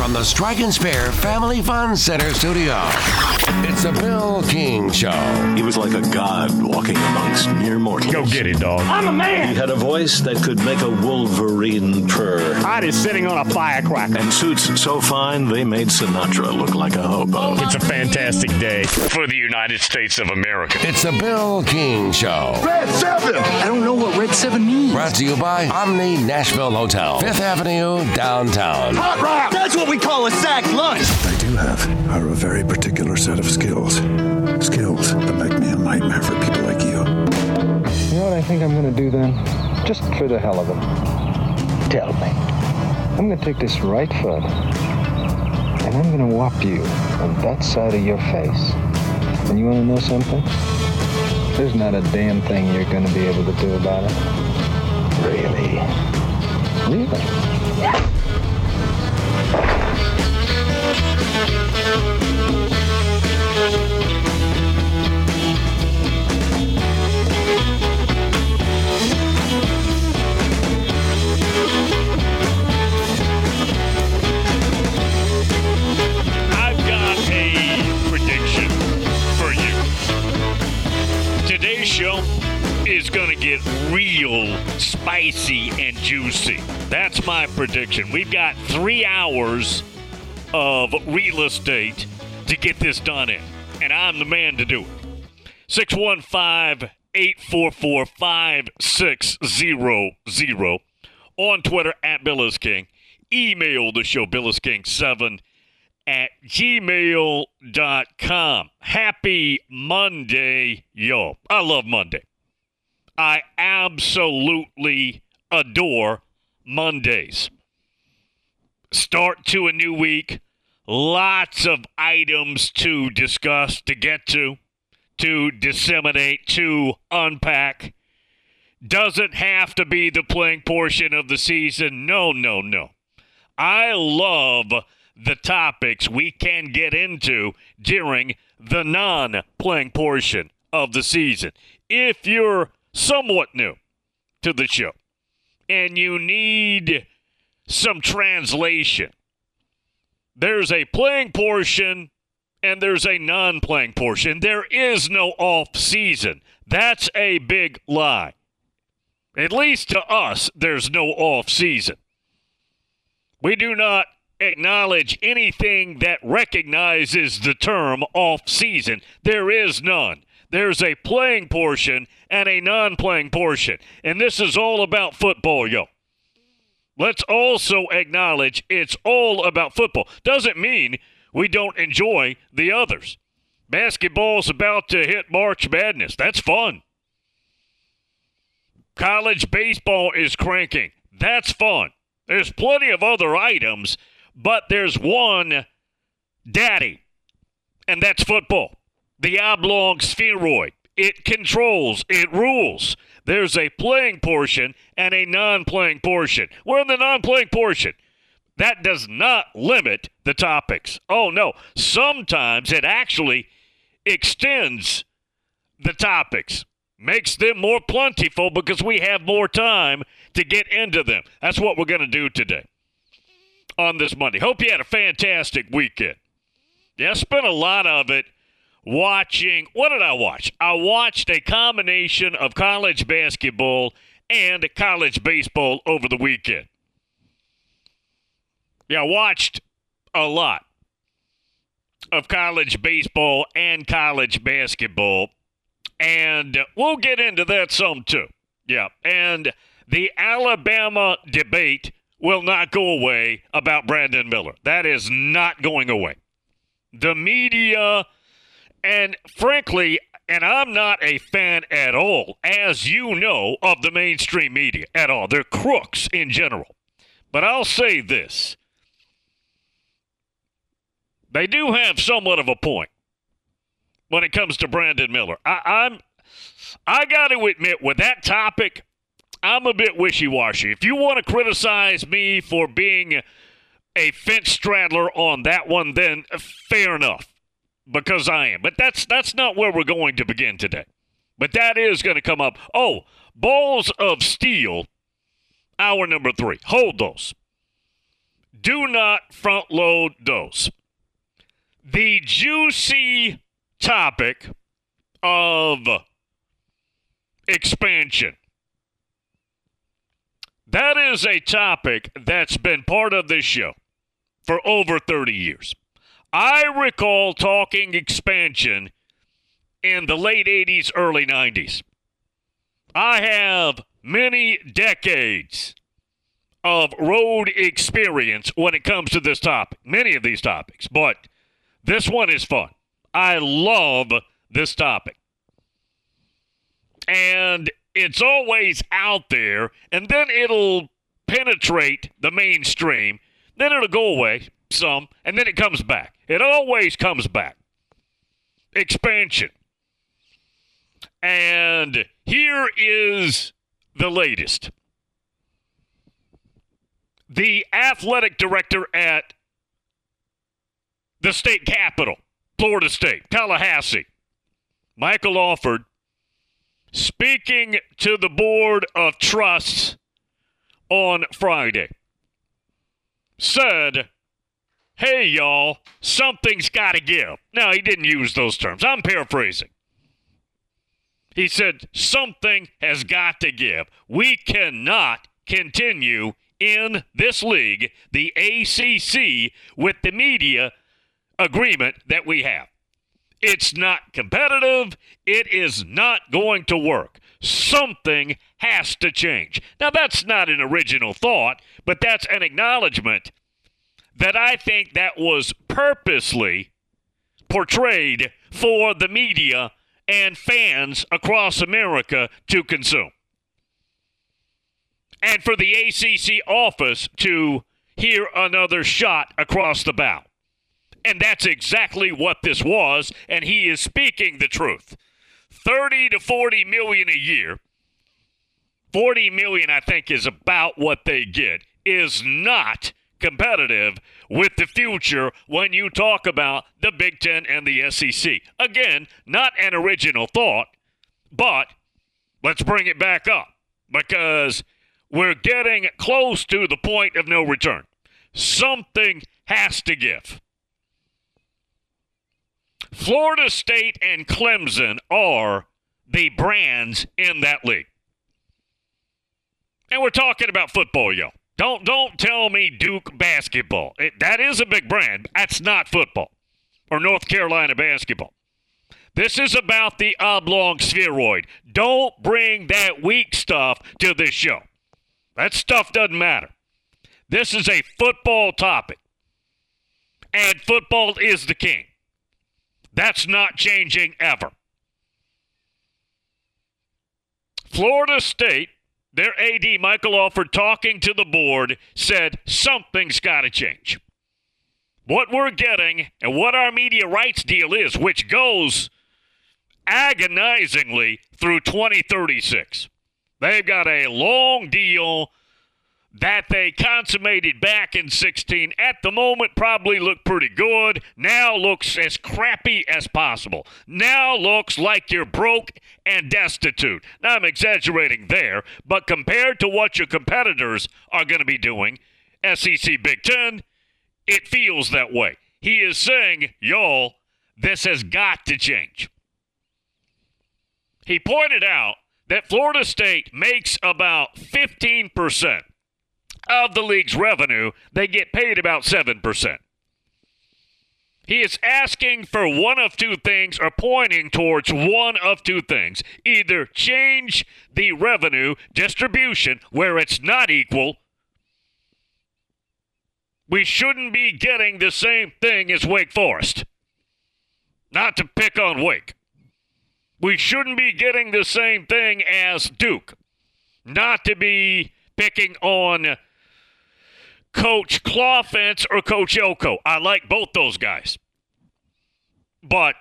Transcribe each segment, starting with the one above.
from the Strike and Spare Family Fun Center studio. It's the Bill King Show. He was like a god walking amongst mere mortals. Go get it, dog. I'm a man. He had a voice that could make a wolverine purr. Hot is sitting on a firecracker. And suits so fine they made Sinatra look like a hobo. It's a fantastic day for the United States of America. It's the Bill King Show. Red 7. I don't know what Red 7 means. Brought to you by Omni Nashville Hotel, Fifth Avenue, downtown. Hot rock. That's what we call a sack lunch. I do have are a very particular set of skills. Skills that make me a nightmare for people like you. You know what I think I'm gonna do then? Just for the hell of it. Tell me. I'm gonna take this right foot and I'm gonna whop you on that side of your face. And you wanna know something? There's not a damn thing you're gonna be able to do about it. Really? Really? Show is going to get real spicy and juicy. That's my prediction. We've got three hours of real estate to get this done in, and I'm the man to do it. 615 844 5600 on Twitter at Billis King. Email the show, King7 at gmail.com. Happy Monday, yo. I love Monday. I absolutely adore Mondays. Start to a new week. Lots of items to discuss, to get to, to disseminate, to unpack. Doesn't have to be the playing portion of the season. No, no, no. I love the topics we can get into during the non playing portion of the season. If you're somewhat new to the show and you need some translation, there's a playing portion and there's a non playing portion. There is no off season. That's a big lie. At least to us, there's no off season. We do not acknowledge anything that recognizes the term off season. There is none. There's a playing portion and a non playing portion. And this is all about football, yo. Let's also acknowledge it's all about football. Doesn't mean we don't enjoy the others. Basketball's about to hit March Madness. That's fun. College baseball is cranking. That's fun. There's plenty of other items, but there's one daddy, and that's football. The oblong spheroid. It controls, it rules. There's a playing portion and a non playing portion. We're in the non playing portion. That does not limit the topics. Oh, no. Sometimes it actually extends the topics, makes them more plentiful because we have more time to get into them. That's what we're going to do today on this Monday. Hope you had a fantastic weekend. Yeah, I spent a lot of it watching. What did I watch? I watched a combination of college basketball and college baseball over the weekend. Yeah, I watched a lot of college baseball and college basketball. And we'll get into that some too. Yeah. And the Alabama debate will not go away about Brandon Miller. That is not going away. The media, and frankly, and I'm not a fan at all, as you know, of the mainstream media at all. They're crooks in general. But I'll say this they do have somewhat of a point when it comes to Brandon Miller. I, I'm I got to admit, with that topic, I'm a bit wishy washy. If you want to criticize me for being a fence straddler on that one, then fair enough, because I am. But that's that's not where we're going to begin today. But that is going to come up. Oh, balls of steel, hour number three. Hold those. do not front load those. The juicy topic of expansion. That is a topic that's been part of this show for over 30 years. I recall talking expansion in the late 80s, early 90s. I have many decades of road experience when it comes to this topic, many of these topics, but this one is fun. I love this topic. And it's always out there, and then it'll penetrate the mainstream, then it'll go away some, and then it comes back. It always comes back. Expansion. And here is the latest. The athletic director at the state capital, Florida State, Tallahassee, Michael Alford, speaking to the Board of Trusts on Friday, said, Hey, y'all, something's got to give. Now, he didn't use those terms. I'm paraphrasing. He said, Something has got to give. We cannot continue in this league, the ACC, with the media agreement that we have. It's not competitive. It is not going to work. Something has to change. Now, that's not an original thought, but that's an acknowledgement that I think that was purposely portrayed for the media and fans across America to consume. And for the ACC office to hear another shot across the bow. And that's exactly what this was, and he is speaking the truth. 30 to 40 million a year. 40 million I think is about what they get is not competitive with the future when you talk about the Big 10 and the SEC. Again, not an original thought, but let's bring it back up because we're getting close to the point of no return. Something has to give. Florida State and Clemson are the brands in that league. And we're talking about football, yo. Don't don't tell me Duke basketball. It, that is a big brand. That's not football or North Carolina basketball. This is about the oblong spheroid. Don't bring that weak stuff to this show. That stuff doesn't matter. This is a football topic. And football is the king. That's not changing ever. Florida State, their AD, Michael Alford, talking to the board, said something's got to change. What we're getting and what our media rights deal is, which goes agonizingly through 2036. They've got a long deal that they consummated back in 16 at the moment probably looked pretty good. Now looks as crappy as possible. Now looks like you're broke and destitute. Now i'm exaggerating there but compared to what your competitors are going to be doing sec big 10 it feels that way. He is saying y'all this has got to change. He pointed out that florida state makes about 15% of the league's revenue, they get paid about 7%. He is asking for one of two things or pointing towards one of two things. Either change the revenue distribution where it's not equal. We shouldn't be getting the same thing as Wake Forest. Not to pick on Wake. We shouldn't be getting the same thing as Duke. Not to be picking on Coach Clawson or Coach Elko. I like both those guys. But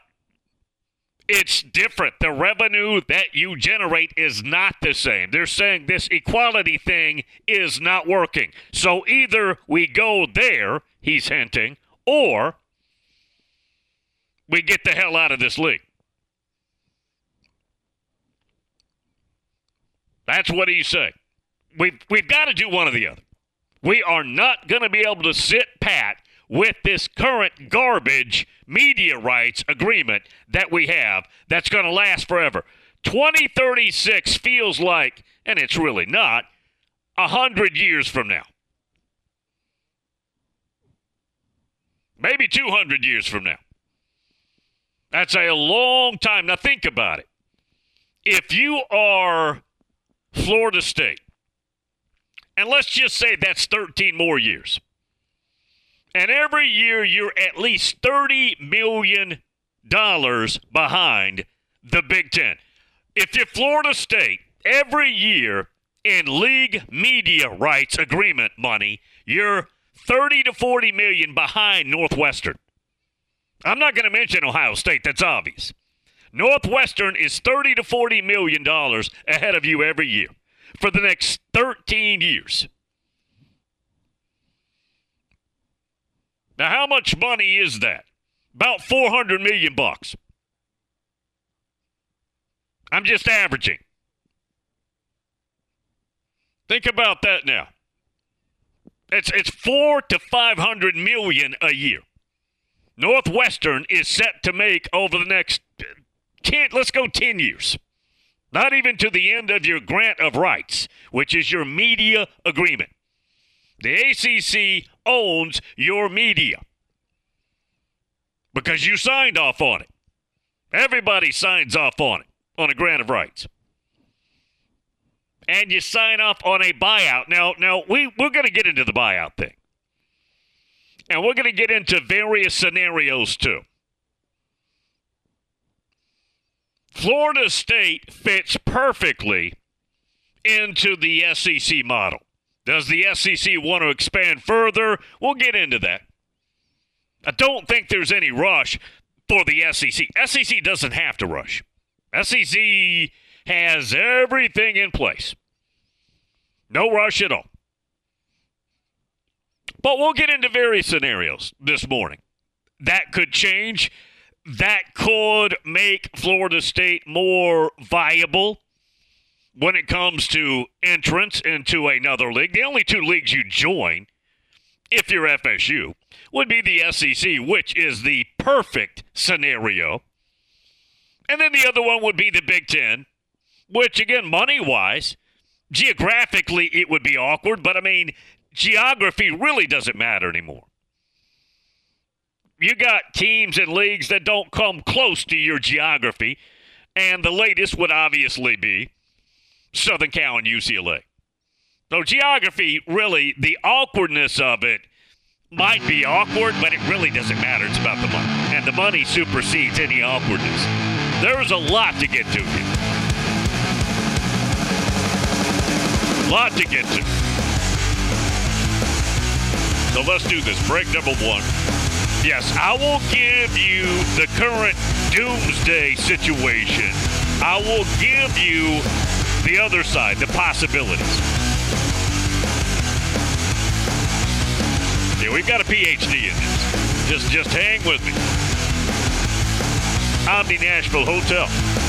it's different. The revenue that you generate is not the same. They're saying this equality thing is not working. So either we go there, he's hinting, or we get the hell out of this league. That's what he's saying. We've, we've got to do one or the other. We are not going to be able to sit pat with this current garbage media rights agreement that we have that's going to last forever. 2036 feels like, and it's really not, 100 years from now. Maybe 200 years from now. That's a long time. Now, think about it. If you are Florida State, and let's just say that's 13 more years, and every year you're at least $30 million behind the Big Ten. If you're Florida State, every year in league media rights agreement money, you're 30 to 40 million behind Northwestern. I'm not going to mention Ohio State, that's obvious. Northwestern is 30 to 40 million dollars ahead of you every year for the next 13 years. Now how much money is that? About 400 million bucks. I'm just averaging. Think about that now. It's it's 4 to 500 million a year. Northwestern is set to make over the next 10 let's go 10 years. Not even to the end of your grant of rights, which is your media agreement. The ACC owns your media because you signed off on it. Everybody signs off on it on a grant of rights. And you sign off on a buyout. Now, now we, we're going to get into the buyout thing. And we're going to get into various scenarios too. Florida State fits perfectly into the SEC model. Does the SEC want to expand further? We'll get into that. I don't think there's any rush for the SEC. SEC doesn't have to rush. SEC has everything in place. No rush at all. But we'll get into various scenarios this morning. That could change. That could make Florida State more viable when it comes to entrance into another league. The only two leagues you join, if you're FSU, would be the SEC, which is the perfect scenario. And then the other one would be the Big Ten, which, again, money wise, geographically, it would be awkward, but I mean, geography really doesn't matter anymore. You got teams and leagues that don't come close to your geography, and the latest would obviously be Southern Cal and UCLA. So, geography, really, the awkwardness of it might be awkward, but it really doesn't matter. It's about the money. And the money supersedes any awkwardness. There's a lot to get to here. Lot to get to. So let's do this. Break number one. Yes, I will give you the current doomsday situation. I will give you the other side, the possibilities. Yeah, we've got a PhD in this. Just just hang with me. Omni Nashville Hotel.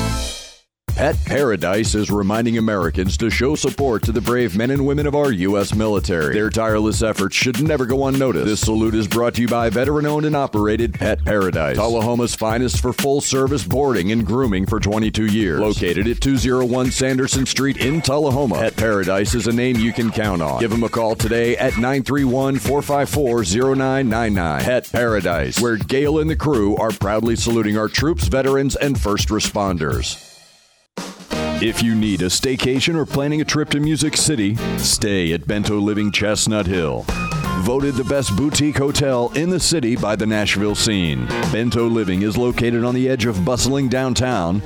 Pet Paradise is reminding Americans to show support to the brave men and women of our U.S. military. Their tireless efforts should never go unnoticed. This salute is brought to you by veteran owned and operated Pet Paradise, Tullahoma's finest for full service boarding and grooming for 22 years. Located at 201 Sanderson Street in Tullahoma, Pet Paradise is a name you can count on. Give them a call today at 931 454 0999. Pet Paradise, where Gail and the crew are proudly saluting our troops, veterans, and first responders. If you need a staycation or planning a trip to Music City, stay at Bento Living Chestnut Hill. Voted the best boutique hotel in the city by the Nashville scene. Bento Living is located on the edge of bustling downtown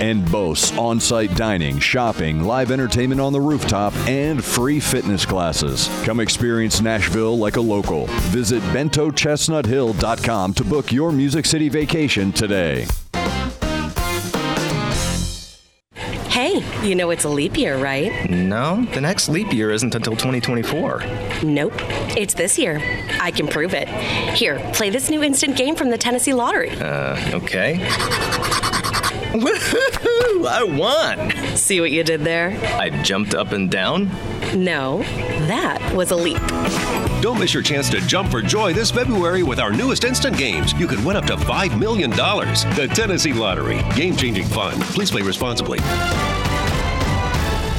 and boasts on site dining, shopping, live entertainment on the rooftop, and free fitness classes. Come experience Nashville like a local. Visit bentochestnuthill.com to book your Music City vacation today. Hey, you know it's a leap year, right? No, the next leap year isn't until 2024. Nope. It's this year. I can prove it. Here, play this new instant game from the Tennessee Lottery. Uh, okay. Woohoo! I won! See what you did there? I jumped up and down? No, that was a leap. Don't miss your chance to jump for joy this February with our newest instant games. You can win up to $5 million. The Tennessee Lottery. Game changing fun. Please play responsibly.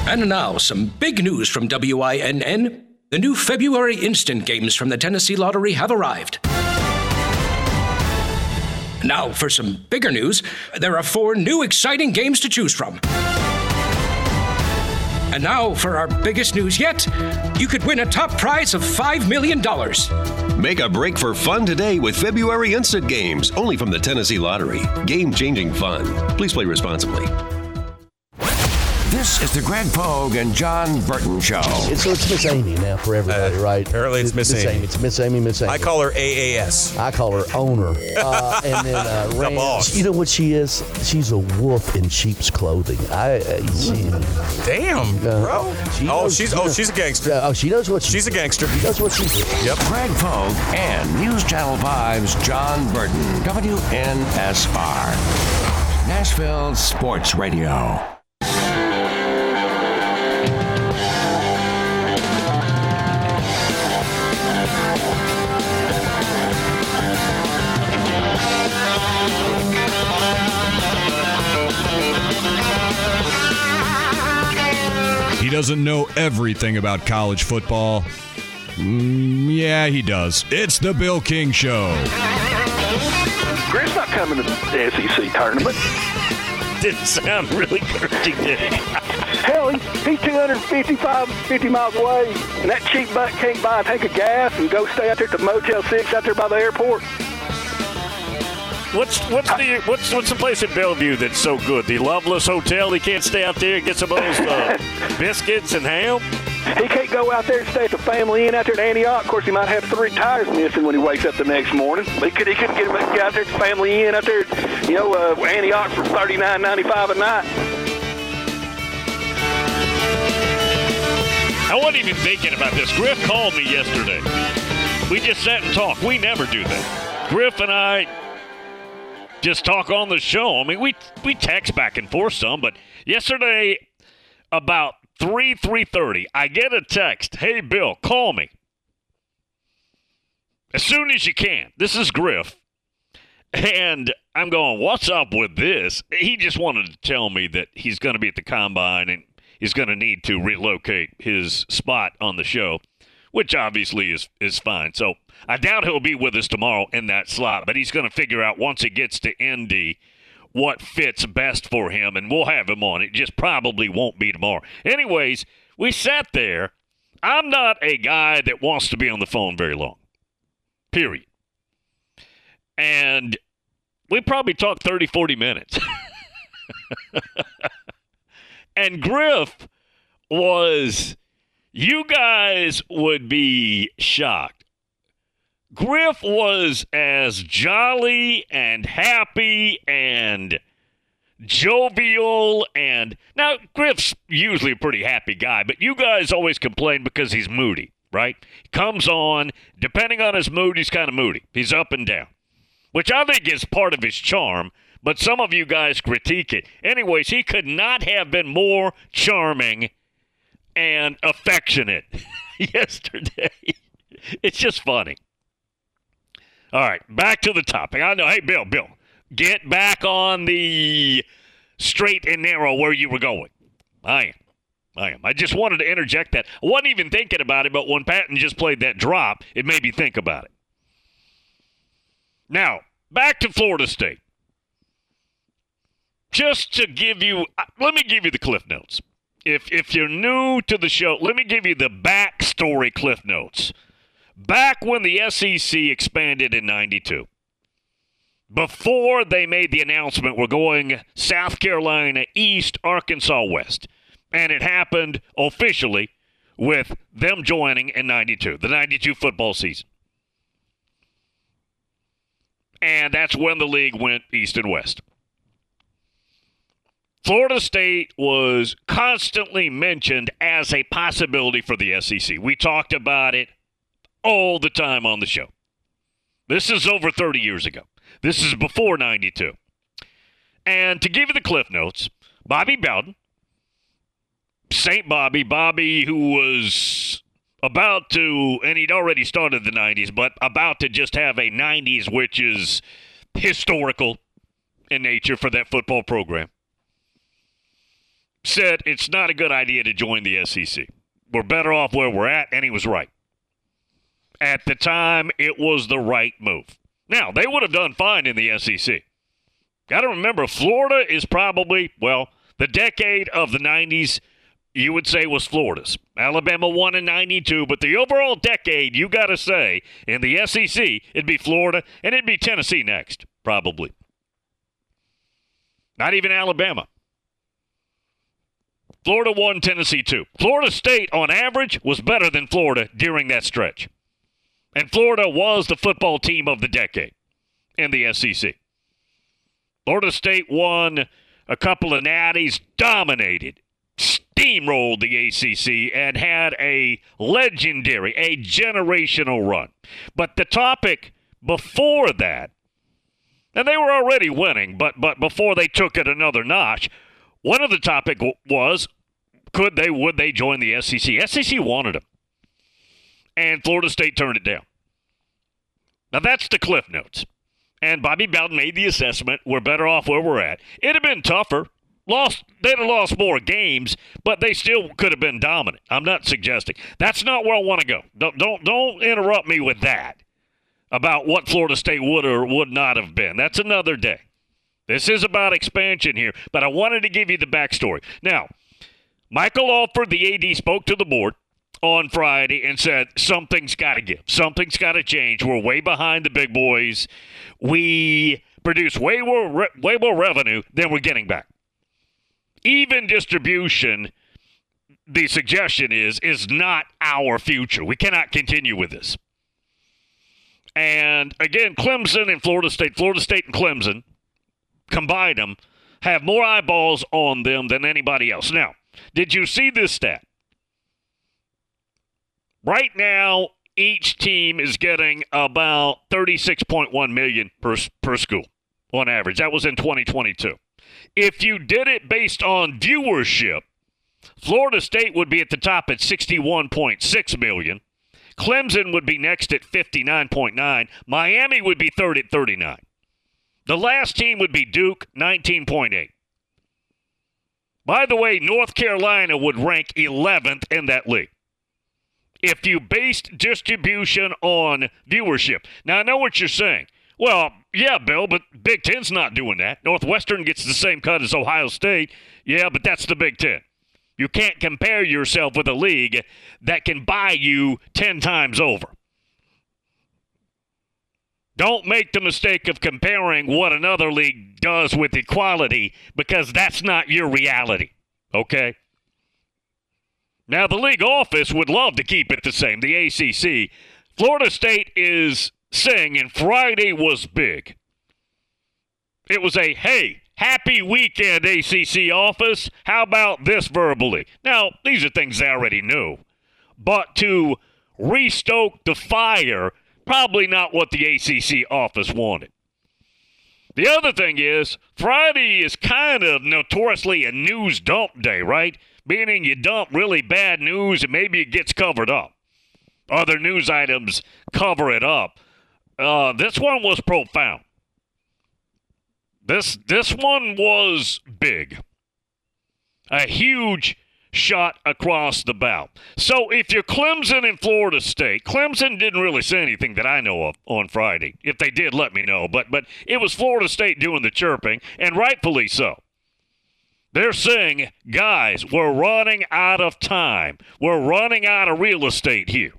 And now, some big news from WINN. The new February instant games from the Tennessee Lottery have arrived. Now, for some bigger news, there are four new exciting games to choose from. And now, for our biggest news yet, you could win a top prize of $5 million. Make a break for fun today with February Instant Games, only from the Tennessee Lottery. Game changing fun. Please play responsibly. This is the Greg Pogue and John Burton Show. It's, it's Miss Amy now for everybody, Uh, right? apparently it's Miss Amy. It's Miss Amy, Miss Amy. I call her AAS. I call her owner. Uh, and then uh, The Rand- boss. You know what she is? She's a wolf in sheep's clothing. I, uh, she, Damn, bro. she oh, knows- she's she oh, knows- she's a gangster. Uh, oh, she knows what she, She's a gangster. she knows what she's doing. Yep. Greg Pogue and News Channel 5's John Burton. WNSR. Nashville Sports Radio. He doesn't know everything about college football. Mm, yeah, he does. It's the Bill King Show. Greg's not coming to the SEC tournament. Didn't sound really encouraging, did it? Hell, he's, he's 255, 50 miles away, and that cheap butt can't buy a tank of gas and go stay out there at the Motel 6 out there by the airport. What's what's the what's what's the place in Bellevue that's so good? The Loveless Hotel. He can't stay out there and get some of those uh, biscuits and ham. He can't go out there and stay at the Family Inn out there in Antioch. Of course, he might have three tires missing when he wakes up the next morning. But he, could, he couldn't get him get out there at the Family Inn out there, you know, uh, Antioch for thirty nine ninety five a night. I wasn't even thinking about this. Griff called me yesterday. We just sat and talked. We never do that. Griff and I just talk on the show. I mean, we we text back and forth some, but yesterday about three three thirty, I get a text. Hey, Bill, call me as soon as you can. This is Griff. And I'm going, what's up with this? He just wanted to tell me that he's going to be at the combine and he's going to need to relocate his spot on the show, which obviously is is fine. So I doubt he'll be with us tomorrow in that slot, but he's going to figure out once he gets to Indy what fits best for him, and we'll have him on. It just probably won't be tomorrow. Anyways, we sat there. I'm not a guy that wants to be on the phone very long. Period. And we probably talked 30, 40 minutes. and Griff was, you guys would be shocked. Griff was as jolly and happy and jovial and now Griff's usually a pretty happy guy, but you guys always complain because he's moody, right? Comes on, depending on his mood, he's kind of moody. He's up and down, which I think is part of his charm. but some of you guys critique it. Anyways, he could not have been more charming and affectionate yesterday. It's just funny. All right, back to the topic. I know, hey, Bill, Bill, get back on the straight and narrow where you were going. I am. I am. I just wanted to interject that. I wasn't even thinking about it, but when Patton just played that drop, it made me think about it. Now, back to Florida State. Just to give you, uh, let me give you the Cliff Notes. If, if you're new to the show, let me give you the backstory Cliff Notes. Back when the SEC expanded in 92, before they made the announcement we're going South Carolina East, Arkansas West, and it happened officially with them joining in 92, the 92 football season. And that's when the league went east and west. Florida State was constantly mentioned as a possibility for the SEC. We talked about it all the time on the show. This is over 30 years ago. This is before 92. And to give you the cliff notes, Bobby Bowden, St. Bobby, Bobby, who was about to, and he'd already started the 90s, but about to just have a 90s, which is historical in nature for that football program, said it's not a good idea to join the SEC. We're better off where we're at, and he was right. At the time, it was the right move. Now, they would have done fine in the SEC. Got to remember, Florida is probably, well, the decade of the 90s you would say was Florida's. Alabama won in 92, but the overall decade, you got to say, in the SEC, it'd be Florida and it'd be Tennessee next, probably. Not even Alabama. Florida won, Tennessee two. Florida State, on average, was better than Florida during that stretch. And Florida was the football team of the decade in the SEC. Florida State won a couple of natties, dominated, steamrolled the ACC, and had a legendary, a generational run. But the topic before that, and they were already winning, but but before they took it another notch, one of the topic was could they would they join the SEC? SEC wanted them, and Florida State turned it down. Now that's the cliff notes. And Bobby Bowden made the assessment. We're better off where we're at. It'd have been tougher. Lost they'd have lost more games, but they still could have been dominant. I'm not suggesting. That's not where I want to go. Don't don't don't interrupt me with that about what Florida State would or would not have been. That's another day. This is about expansion here, but I wanted to give you the backstory. Now, Michael Alford, the AD, spoke to the board on Friday and said something's got to give. Something's got to change. We're way behind the big boys. We produce way more, re- way more revenue than we're getting back. Even distribution, the suggestion is, is not our future. We cannot continue with this. And again, Clemson and Florida State, Florida State and Clemson, combine them, have more eyeballs on them than anybody else. Now, did you see this stat? Right now, each team is getting about 36.1 million per per school on average. That was in 2022. If you did it based on viewership, Florida State would be at the top at 61.6 million. Clemson would be next at 59.9. Miami would be third at 39. The last team would be Duke, 19.8. By the way, North Carolina would rank 11th in that league if you based distribution on viewership. Now, I know what you're saying. Well, yeah, Bill, but Big Ten's not doing that. Northwestern gets the same cut as Ohio State. Yeah, but that's the Big Ten. You can't compare yourself with a league that can buy you 10 times over. Don't make the mistake of comparing what another league does with equality because that's not your reality. Okay? Now, the league office would love to keep it the same, the ACC. Florida State is saying, and Friday was big. It was a, hey, happy weekend, ACC office. How about this verbally? Now, these are things they already knew. But to restoke the fire, probably not what the ACC office wanted. The other thing is, Friday is kind of notoriously a news dump day, right? Meaning you dump really bad news and maybe it gets covered up. Other news items cover it up. Uh, this one was profound. This this one was big. A huge shot across the bow. So if you're Clemson and Florida State, Clemson didn't really say anything that I know of on Friday. If they did, let me know. But but it was Florida State doing the chirping, and rightfully so. They're saying, guys, we're running out of time. We're running out of real estate here.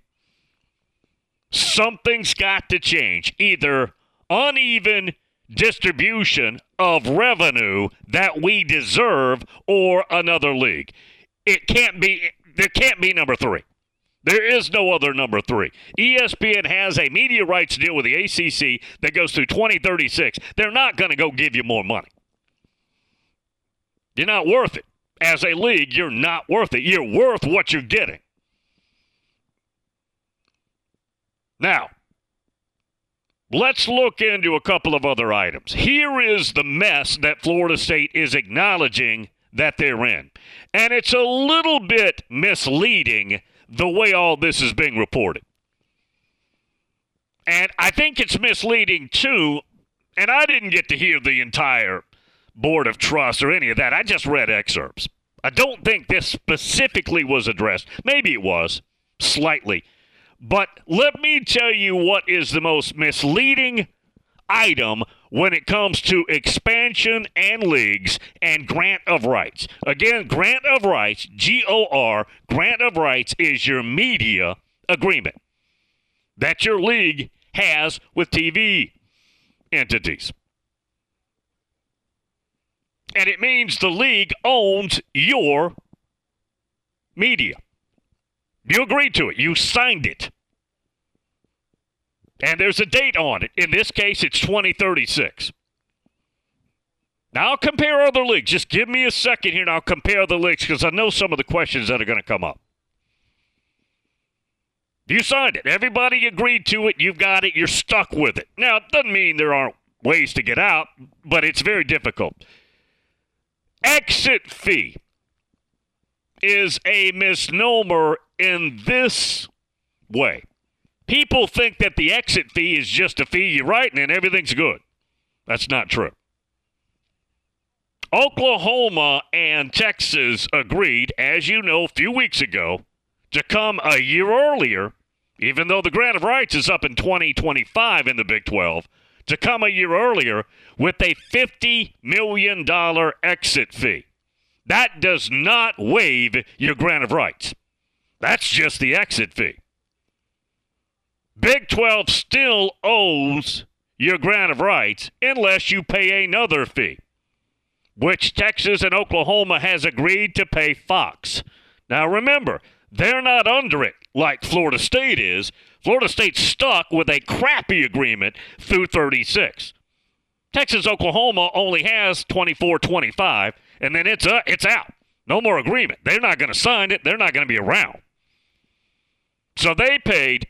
Something's got to change. Either uneven distribution of revenue that we deserve or another league. It can't be there can't be number 3. There is no other number 3. ESPN has a media rights deal with the ACC that goes through 2036. They're not going to go give you more money. You're not worth it. As a league, you're not worth it. You're worth what you're getting. Now, let's look into a couple of other items. Here is the mess that Florida State is acknowledging that they're in. And it's a little bit misleading the way all this is being reported. And I think it's misleading too. And I didn't get to hear the entire board of trust or any of that. I just read excerpts. I don't think this specifically was addressed. Maybe it was, slightly. But let me tell you what is the most misleading item when it comes to expansion and leagues and grant of rights. Again, grant of rights, G O R, grant of rights is your media agreement that your league has with TV entities. And it means the league owns your media. You agreed to it. You signed it. And there's a date on it. In this case, it's 2036. Now, I'll compare other leagues. Just give me a second here and I'll compare the leagues because I know some of the questions that are going to come up. You signed it. Everybody agreed to it. You've got it. You're stuck with it. Now, it doesn't mean there aren't ways to get out, but it's very difficult. Exit fee is a misnomer in this way. People think that the exit fee is just a fee you write and everything's good. That's not true. Oklahoma and Texas agreed, as you know, a few weeks ago, to come a year earlier, even though the grant of rights is up in 2025 in the Big 12, to come a year earlier with a $50 million exit fee. That does not waive your grant of rights. That's just the exit fee. Big 12 still owes your grant of rights unless you pay another fee, which Texas and Oklahoma has agreed to pay Fox. Now remember, they're not under it like Florida State is. Florida State's stuck with a crappy agreement through 36. Texas Oklahoma only has 24 25, and then it's, uh, it's out. No more agreement. They're not going to sign it, they're not going to be around. So they paid,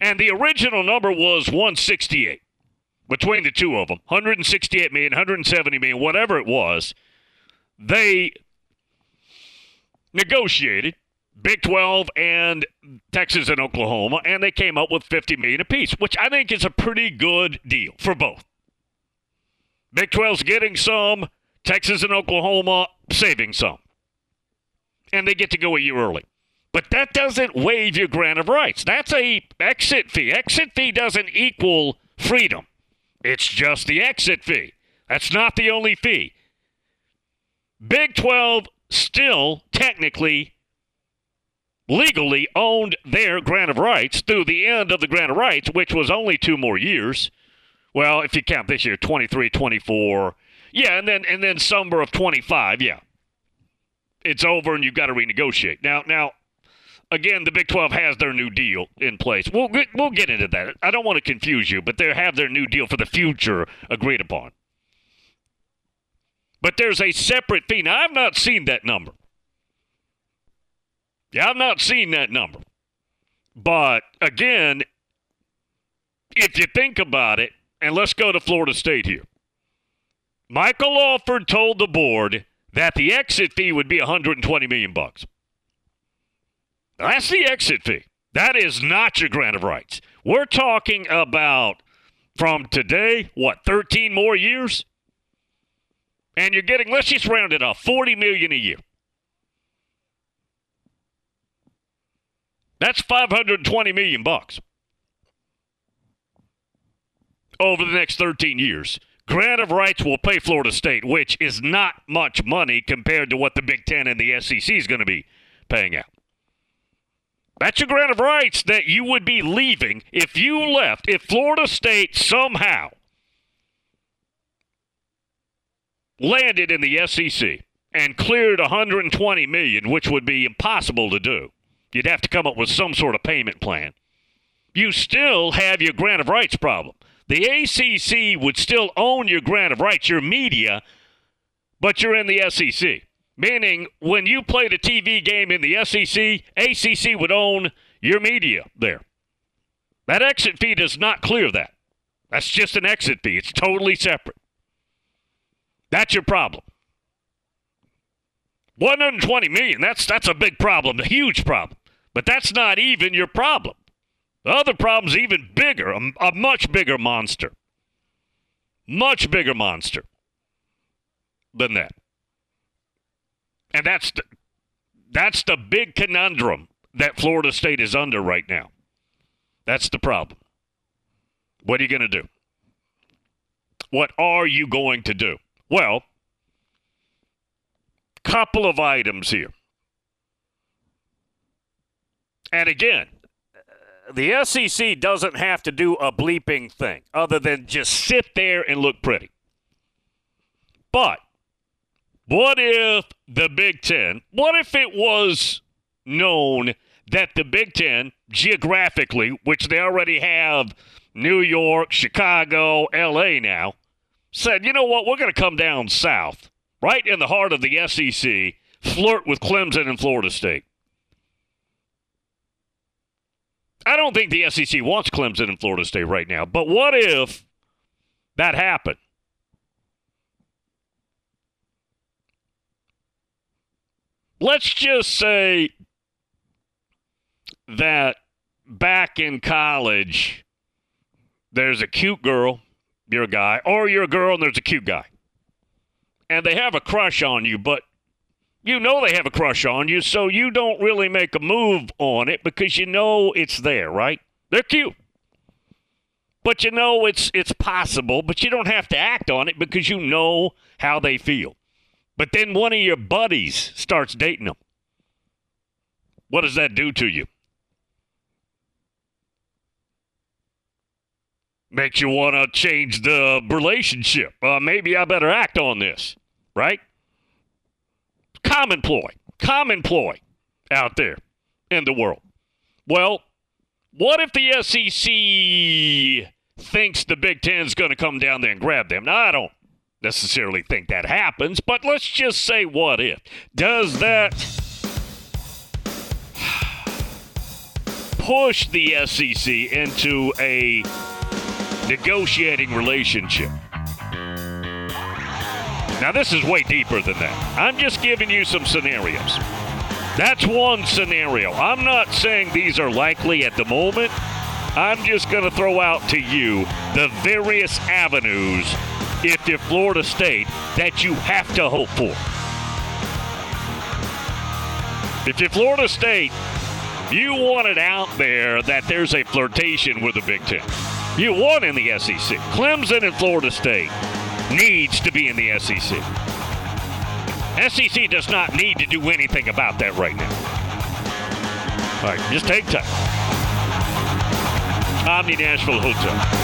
and the original number was 168 between the two of them 168 million, 170 million, whatever it was. They negotiated Big 12 and Texas and Oklahoma, and they came up with 50 million apiece, which I think is a pretty good deal for both. Big 12's getting some, Texas and Oklahoma saving some. And they get to go a year early. But that doesn't waive your grant of rights. That's a exit fee. Exit fee doesn't equal freedom. It's just the exit fee. That's not the only fee. Big 12 still technically legally owned their grant of rights through the end of the grant of rights, which was only two more years. Well, if you count this year, 23, 24. Yeah, and then and then summer of 25, yeah. It's over and you've got to renegotiate. Now now again, the Big 12 has their new deal in place. We'll get, we'll get into that. I don't want to confuse you, but they have their new deal for the future agreed upon. But there's a separate fee. Now, I've not seen that number. Yeah, I've not seen that number. But again, if you think about it, and let's go to Florida State here. Michael Alford told the board that the exit fee would be 120 million bucks. That's the exit fee. That is not your grant of rights. We're talking about from today, what, 13 more years? And you're getting, let's just round it up, 40 million a year. That's 520 million bucks over the next 13 years. Grant of rights will pay Florida State, which is not much money compared to what the Big Ten and the SEC is going to be paying out. That's your grant of rights that you would be leaving if you left, if Florida State somehow landed in the SEC and cleared 120 million, which would be impossible to do. You'd have to come up with some sort of payment plan. You still have your grant of rights problem. The ACC would still own your grant of rights, your media, but you're in the SEC. Meaning, when you played a TV game in the SEC, ACC would own your media there. That exit fee does not clear that. That's just an exit fee. It's totally separate. That's your problem. 120 million, that's that's a big problem, a huge problem. But that's not even your problem. The other problem's even bigger, a, a much bigger monster. Much bigger monster than that. And that's the, that's the big conundrum that Florida State is under right now. That's the problem. What are you going to do? What are you going to do? Well, couple of items here. And again, the SEC doesn't have to do a bleeping thing other than just sit there and look pretty. But what if the Big Ten, what if it was known that the Big Ten, geographically, which they already have New York, Chicago, LA now, said, you know what, we're going to come down south, right in the heart of the SEC, flirt with Clemson and Florida State. I don't think the SEC wants Clemson and Florida State right now, but what if that happened? Let's just say that back in college, there's a cute girl, you're a guy, or you're a girl and there's a cute guy. And they have a crush on you, but you know they have a crush on you, so you don't really make a move on it because you know it's there, right? They're cute. But you know it's it's possible, but you don't have to act on it because you know how they feel. But then one of your buddies starts dating them. What does that do to you? Makes you want to change the relationship. Uh, maybe I better act on this, right? Common ploy, common ploy out there in the world. Well, what if the SEC thinks the Big Ten's going to come down there and grab them? Now, I don't necessarily think that happens, but let's just say what if. Does that push the SEC into a negotiating relationship? Now, this is way deeper than that. I'm just giving you some scenarios. That's one scenario. I'm not saying these are likely at the moment. I'm just going to throw out to you the various avenues, if you're Florida State, that you have to hope for. If you're Florida State, you want it out there that there's a flirtation with the Big Ten. You want in the SEC. Clemson and Florida State needs to be in the SEC. SEC does not need to do anything about that right now. All right, just take time. Omni Nashville Hotel.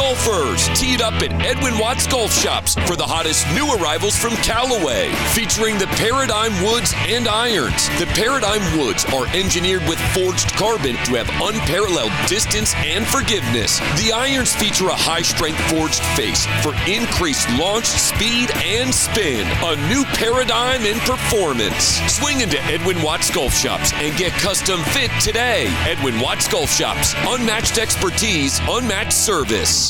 Golfers teed up at Edwin Watts Golf Shops for the hottest new arrivals from Callaway, featuring the Paradigm Woods and Irons. The Paradigm Woods are engineered with forged carbon to have unparalleled distance and forgiveness. The irons feature a high strength forged face for increased launch, speed, and spin. A new paradigm in performance. Swing into Edwin Watts Golf Shops and get custom fit today. Edwin Watts Golf Shops. Unmatched expertise, unmatched service.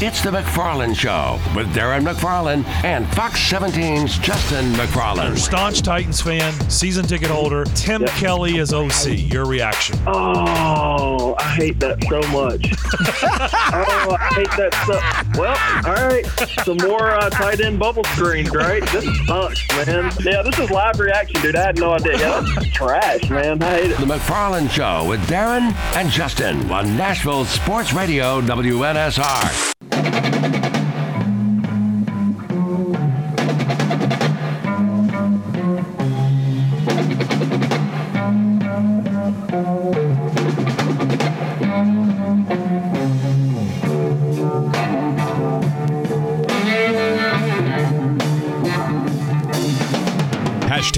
It's the McFarland Show with Darren McFarland and Fox 17's Justin McFarland. Staunch Titans fan, season ticket holder, Tim Kelly is OC. Your reaction? Oh, I hate that so much. oh, I hate that so. Well, all right, some more uh, tight end bubble screens, right? This sucks, man. Yeah, this is live reaction, dude. I had no idea. Yeah, that's trash, man. I hate it. The McFarland Show with Darren and Justin on Nashville Sports Radio WNSR.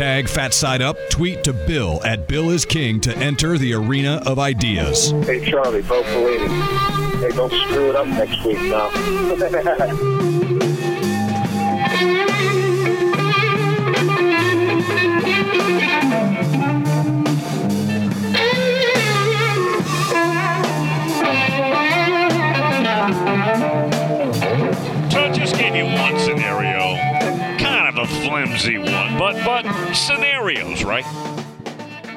Hashtag Fat Side Up. Tweet to Bill at Bill is King to enter the arena of ideas. Hey, Charlie, Bo Pelini. Hey, don't screw it up next week now. So I just gave you one scenario, kind of a flimsy one, but but scenarios, right?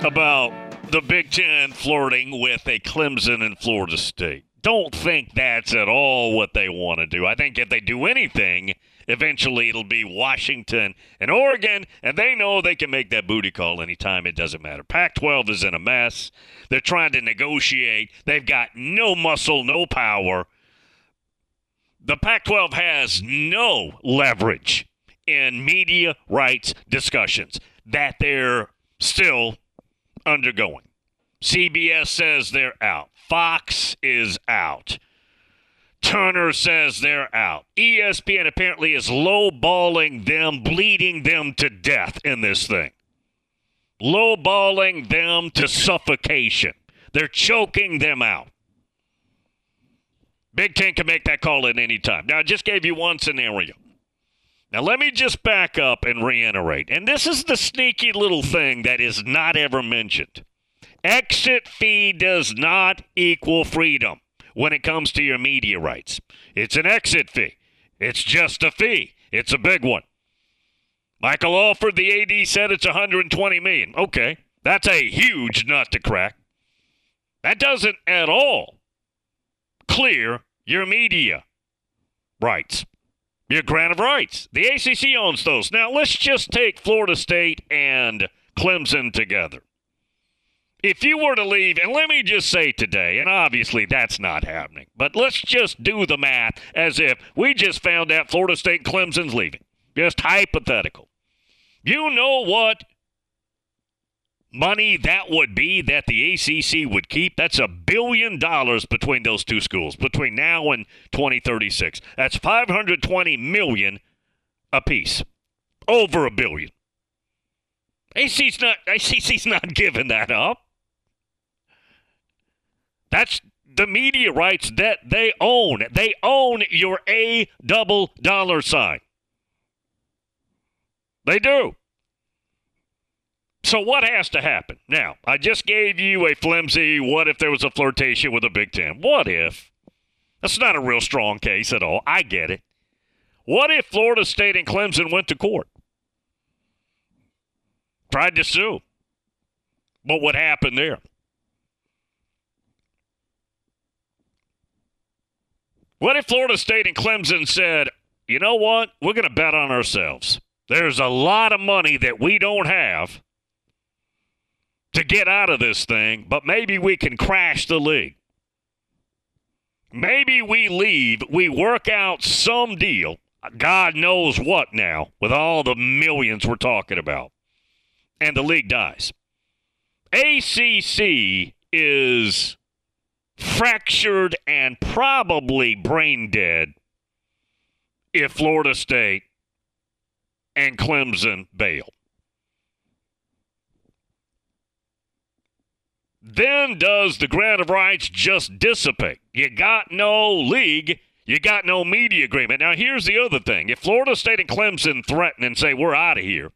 About the Big Ten flirting with a Clemson and Florida State. Don't think that's at all what they want to do. I think if they do anything, eventually it'll be Washington and Oregon, and they know they can make that booty call anytime. It doesn't matter. Pac 12 is in a mess. They're trying to negotiate. They've got no muscle, no power the Pac 12 has no leverage in media rights discussions that they're still undergoing. CBS says they're out, Fox is out. Turner says they're out. ESPN apparently is lowballing them, bleeding them to death in this thing. Lowballing them to suffocation. They're choking them out. Big Ten can make that call at any time. Now, I just gave you one scenario. Now, let me just back up and reiterate. And this is the sneaky little thing that is not ever mentioned. Exit fee does not equal freedom. when it comes to your media rights. It's an exit fee. It's just a fee. It's a big one. Michael Alford, the AD, said it's 120 million. Okay, that's a huge nut to crack. That doesn't at all clear your media rights, your grant of rights. The ACC owns those. Now let's just take Florida State and Clemson together. If you were to leave, and let me just say today, and obviously that's not happening, but let's just do the math as if we just found out Florida State Clemson's leaving. Just hypothetical. You know what money that would be that the ACC would keep? That's a billion dollars between those two schools between now and 2036. That's 520 million apiece. Over a billion. ACC's not ACC's not giving that up. That's the media rights that they own. They own your A double dollar sign. They do. So what has to happen? Now, I just gave you a flimsy what if there was a flirtation with the Big Ten? What if? That's not a real strong case at all. I get it. What if Florida State and Clemson went to court? Tried to sue. But what would happen there? What if Florida State and Clemson said, you know what? We're going to bet on ourselves. There's a lot of money that we don't have to get out of this thing, but maybe we can crash the league. Maybe we leave, we work out some deal, God knows what now, with all the millions we're talking about, and the league dies. ACC is fractured and probably brain dead if Florida State and Clemson bail. Then does the grant of rights just dissipate? You got no league, you got no media agreement. Now, here's the other thing if Florida State and Clemson threaten and say, we're out of here,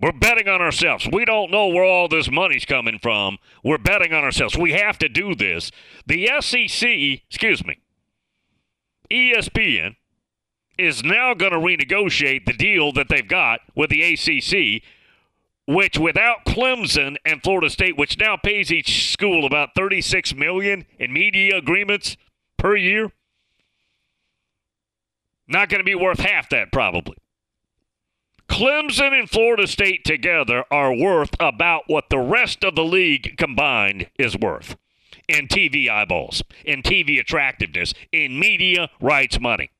we're betting on ourselves. We don't know where all this money's coming from. We're betting on ourselves. We have to do this. The SEC, excuse me, ESPN is now going to renegotiate the deal that they've got with the ACC, which without Clemson and Florida State, which now pays each school about 36 million in media agreements per year, not going to be worth half that probably. Clemson and Florida State together are worth about what the rest of the league combined is worth in TV eyeballs, in TV attractiveness, in media rights money.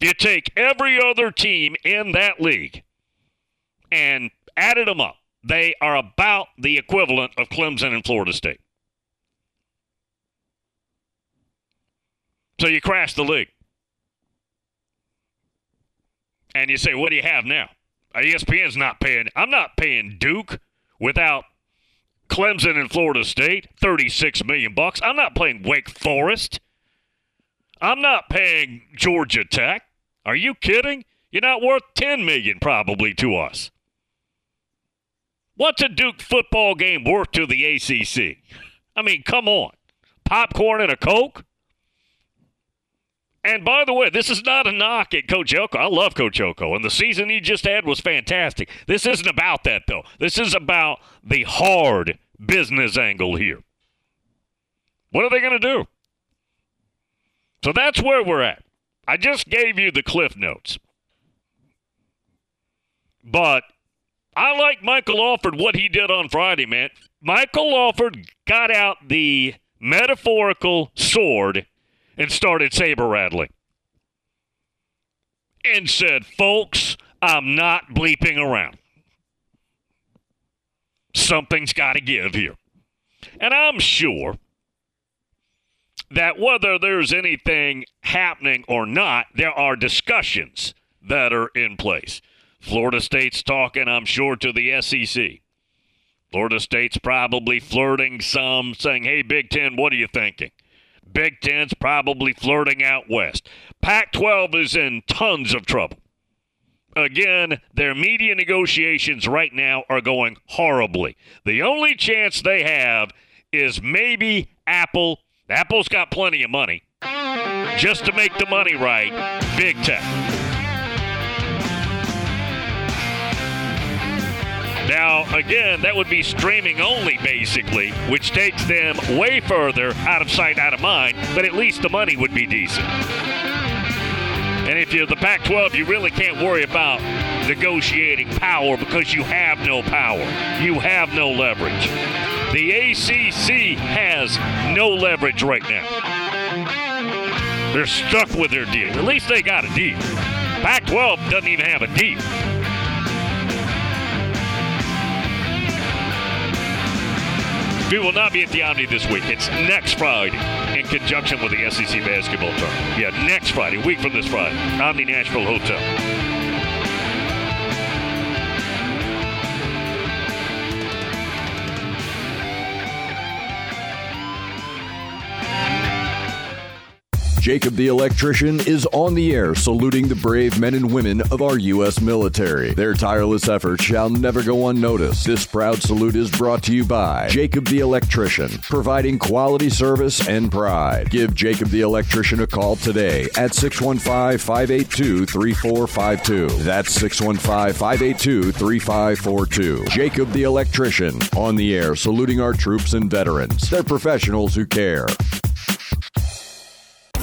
You take every other team in that league and added them up. They are about the equivalent of Clemson and Florida State. So you crash the league. And you say, what do you have now? ESPN's not paying. I'm not paying Duke without Clemson and Florida State 36 million bucks. I'm not paying Wake Forest. I'm not paying Georgia Tech. Are you kidding? You're not worth 10 million probably to us. What's a Duke football game worth to the ACC? I mean, come on. Popcorn and a Coke? And by the way, this is not a knock at Coach Elko. I love Coach Elko, and the season he just had was fantastic. This isn't about that, though. This is about the hard business angle here. What are they going to do? So that's where we're at. I just gave you the cliff notes. But I like Michael Alford, what he did on Friday, man. Michael Alford got out the metaphorical sword and started saber rattling. And said, folks, I'm not bleeping around. Something's got to give here. And I'm sure that whether there's anything happening or not, there are discussions that are in place. Florida State's talking, I'm sure, to the SEC. Florida State's probably flirting some, saying, hey, Big Ten, what are you thinking? Big Ten's probably flirting out west. Pac 12 is in tons of trouble. Again, their media negotiations right now are going horribly. The only chance they have is maybe Apple Apple's got plenty of money. Just to make the money right, big tech. Now, again, that would be streaming only, basically, which takes them way further out of sight, out of mind, but at least the money would be decent. And if you're the Pac 12, you really can't worry about negotiating power because you have no power. You have no leverage. The ACC has no leverage right now. They're stuck with their deal. At least they got a deal. Pac 12 doesn't even have a deal. We will not be at the Omni this week. It's next Friday in conjunction with the SEC basketball tournament. Yeah, next Friday, week from this Friday, Omni Nashville Hotel. Jacob the Electrician is on the air saluting the brave men and women of our U.S. military. Their tireless efforts shall never go unnoticed. This proud salute is brought to you by Jacob the Electrician, providing quality service and pride. Give Jacob the Electrician a call today at 615 582 3452. That's 615 582 3542. Jacob the Electrician on the air saluting our troops and veterans. They're professionals who care.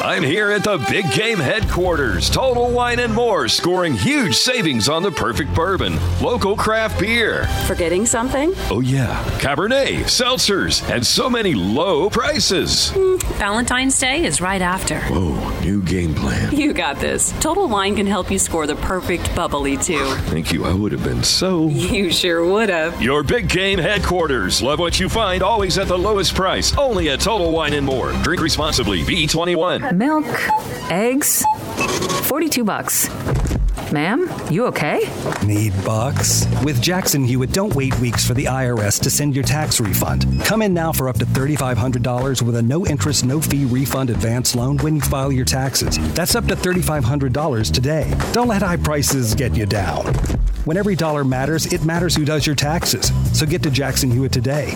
I'm here at the Big Game headquarters, Total Wine and More, scoring huge savings on the perfect bourbon, local craft beer. Forgetting something? Oh, yeah, Cabernet, seltzers, and so many low prices. Mm, Valentine's Day is right after. Whoa, new game plan. You got this. Total Wine can help you score the perfect bubbly, too. Thank you. I would have been so. You sure would have. Your Big Game headquarters. Love what you find, always at the lowest price. Only at Total Wine and More. Drink responsibly. B21. Milk, eggs, 42 bucks. Ma'am, you okay? Need bucks? With Jackson Hewitt, don't wait weeks for the IRS to send your tax refund. Come in now for up to $3,500 with a no interest, no fee refund advance loan when you file your taxes. That's up to $3,500 today. Don't let high prices get you down. When every dollar matters, it matters who does your taxes. So get to Jackson Hewitt today.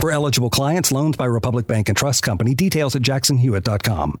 For eligible clients, loans by Republic Bank and Trust Company. Details at jacksonhewitt.com.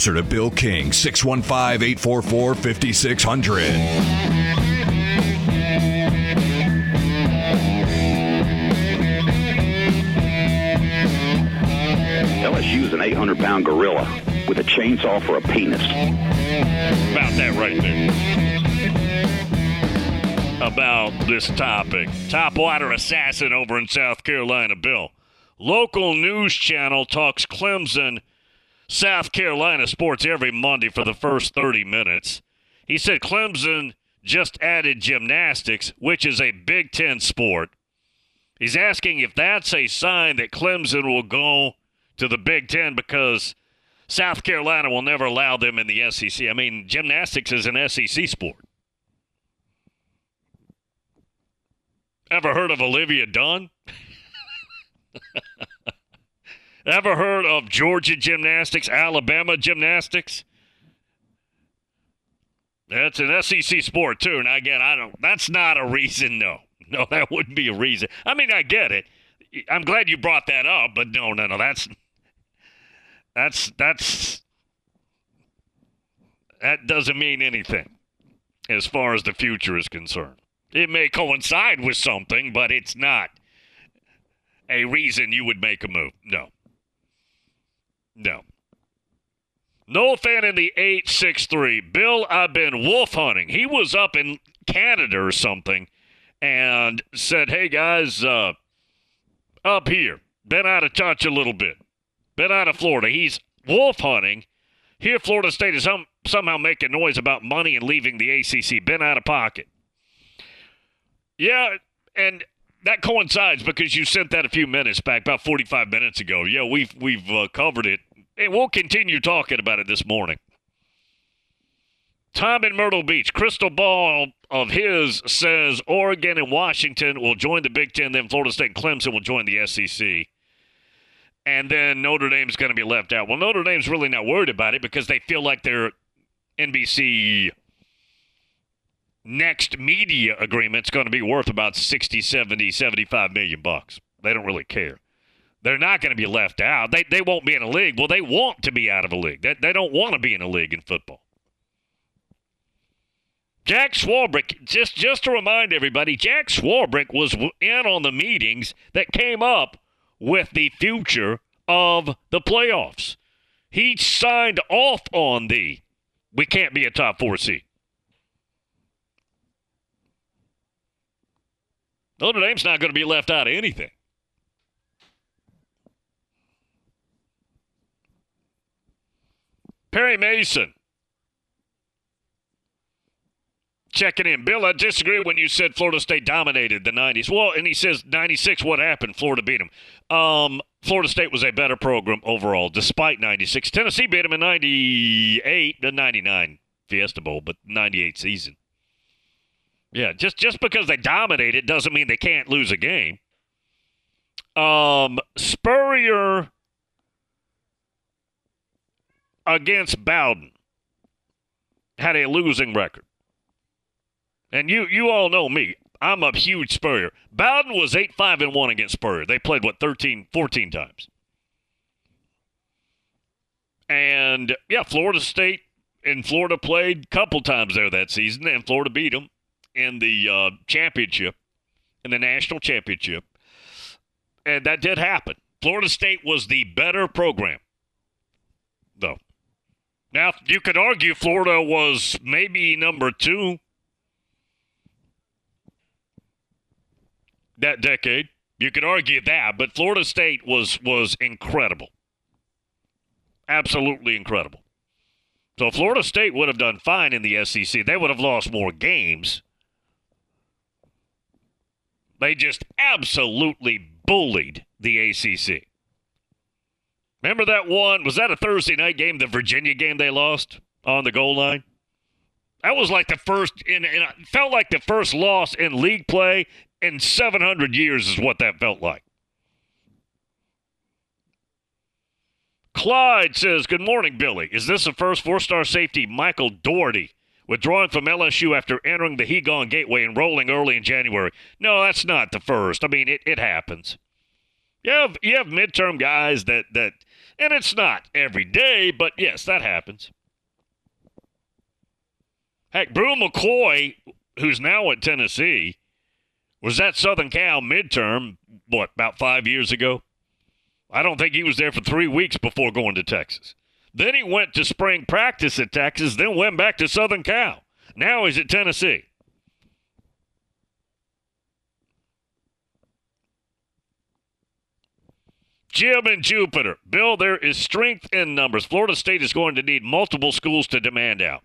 Closer to Bill King, 615 844 5600. LSU is an 800 pound gorilla with a chainsaw for a penis. About that right there. About this topic. Top water assassin over in South Carolina, Bill. Local news channel talks Clemson, South Carolina sports every Monday for the first 30 minutes. He said Clemson just added gymnastics, which is a Big Ten sport. He's asking if that's a sign that Clemson will go to the Big Ten because South Carolina will never allow them in the SEC. I mean, gymnastics is an SEC sport. Ever heard of Olivia Dunne? Ever heard of Georgia gymnastics, Alabama gymnastics? That's an SEC sport too. And again, I don't. That's not a reason. No, no, that wouldn't be a reason. I mean, I get it. I'm glad you brought that up, but no, no, no. That's that's that's that doesn't mean anything as far as the future is concerned. It may coincide with something, but it's not a reason you would make a move. No. No. No fan in the 863. Bill, I've been wolf hunting. He was up in Canada or something and said, hey, guys, uh, up here, been out of touch a little bit. Been out of Florida. He's wolf hunting. Here, Florida State is some, somehow making noise about money and leaving the ACC. Been out of pocket. Yeah, and that coincides because you sent that a few minutes back, about 45 minutes ago. Yeah, we've we've uh, covered it, and we'll continue talking about it this morning. Tom in Myrtle Beach, crystal ball of his says Oregon and Washington will join the Big Ten, then Florida State and Clemson will join the SEC. And then Notre Dame's going to be left out. Well, Notre Dame's really not worried about it because they feel like their NBC next media agreement's going to be worth about 60, 70, 75 million bucks. They don't really care. They're not going to be left out. They, they won't be in a league. Well, they want to be out of a league. They, they don't want to be in a league in football. Jack Swarbrick, just, just to remind everybody, Jack Swarbrick was in on the meetings that came up with the future of the playoffs. He signed off on the we can't be a top four seed. Notre Dame's not going to be left out of anything. Perry Mason. Checking in. Bill, I disagree when you said Florida State dominated the 90s. Well, and he says 96, what happened? Florida beat them. Um, Florida State was a better program overall, despite 96. Tennessee beat them in 98, the 99 Fiesta Bowl, but 98 season. Yeah, just just because they dominated doesn't mean they can't lose a game. Um, Spurrier against Bowden had a losing record. And you you all know me. I'm a huge Spurrier. Bowden was 8-5 and 1 against Spurrier. They played what 13 14 times. And yeah, Florida State and Florida played couple times there that season and Florida beat them in the uh, championship, in the national championship. And that did happen. Florida State was the better program, though. Now, you could argue Florida was maybe number two that decade. You could argue that, but Florida State was was incredible. Absolutely incredible. So Florida State would have done fine in the SEC. They would have lost more games. They just absolutely bullied the ACC. Remember that one? Was that a Thursday night game, the Virginia game they lost on the goal line? That was like the first, in it felt like the first loss in league play in 700 years, is what that felt like. Clyde says, Good morning, Billy. Is this the first four star safety, Michael Doherty, withdrawing from LSU after entering the Hegon Gateway and rolling early in January? No, that's not the first. I mean, it, it happens. You have, you have midterm guys that, that, and it's not every day, but yes, that happens. Heck, Bru McCoy, who's now at Tennessee, was at Southern Cal midterm, what, about five years ago? I don't think he was there for three weeks before going to Texas. Then he went to spring practice at Texas, then went back to Southern Cal. Now he's at Tennessee. Jim and Jupiter. Bill, there is strength in numbers. Florida State is going to need multiple schools to demand out.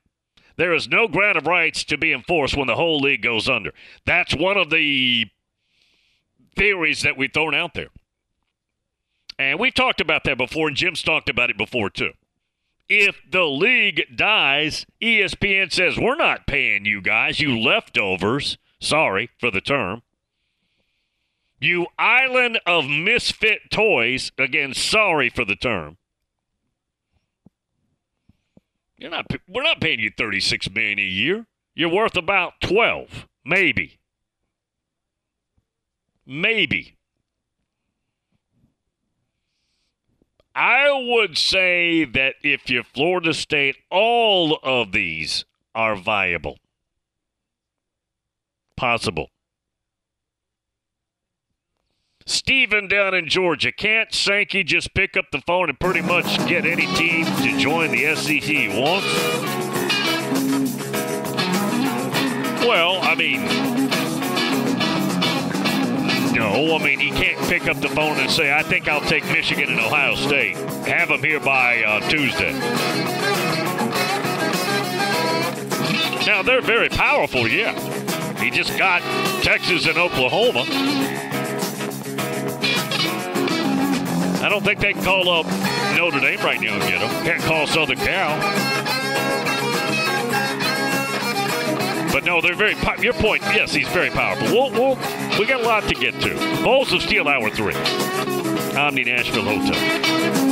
There is no grant of rights to be enforced when the whole league goes under. That's one of the theories that we've thrown out there. And we've talked about that before, and Jim's talked about it before, too. If the league dies, ESPN says, We're not paying you guys, you leftovers. Sorry for the term. You island of misfit toys. Again, sorry for the term. You're not. We're not paying you thirty-six million a year. You're worth about twelve, maybe. Maybe. I would say that if you're Florida State, all of these are viable. Possible. Steven down in Georgia. Can't Sankey just pick up the phone and pretty much get any team to join the SEC he wants? Well, I mean, no. I mean, he can't pick up the phone and say, I think I'll take Michigan and Ohio State. Have them here by uh, Tuesday. Now, they're very powerful, yeah. He just got Texas and Oklahoma. I don't think they can call up Notre Dame right now and get. Can't call Southern Cal. But no, they're very. Po- your point, yes, he's very powerful. We'll, we'll, we got a lot to get to. Bowls of Steel, hour three. Omni Nashville Hotel.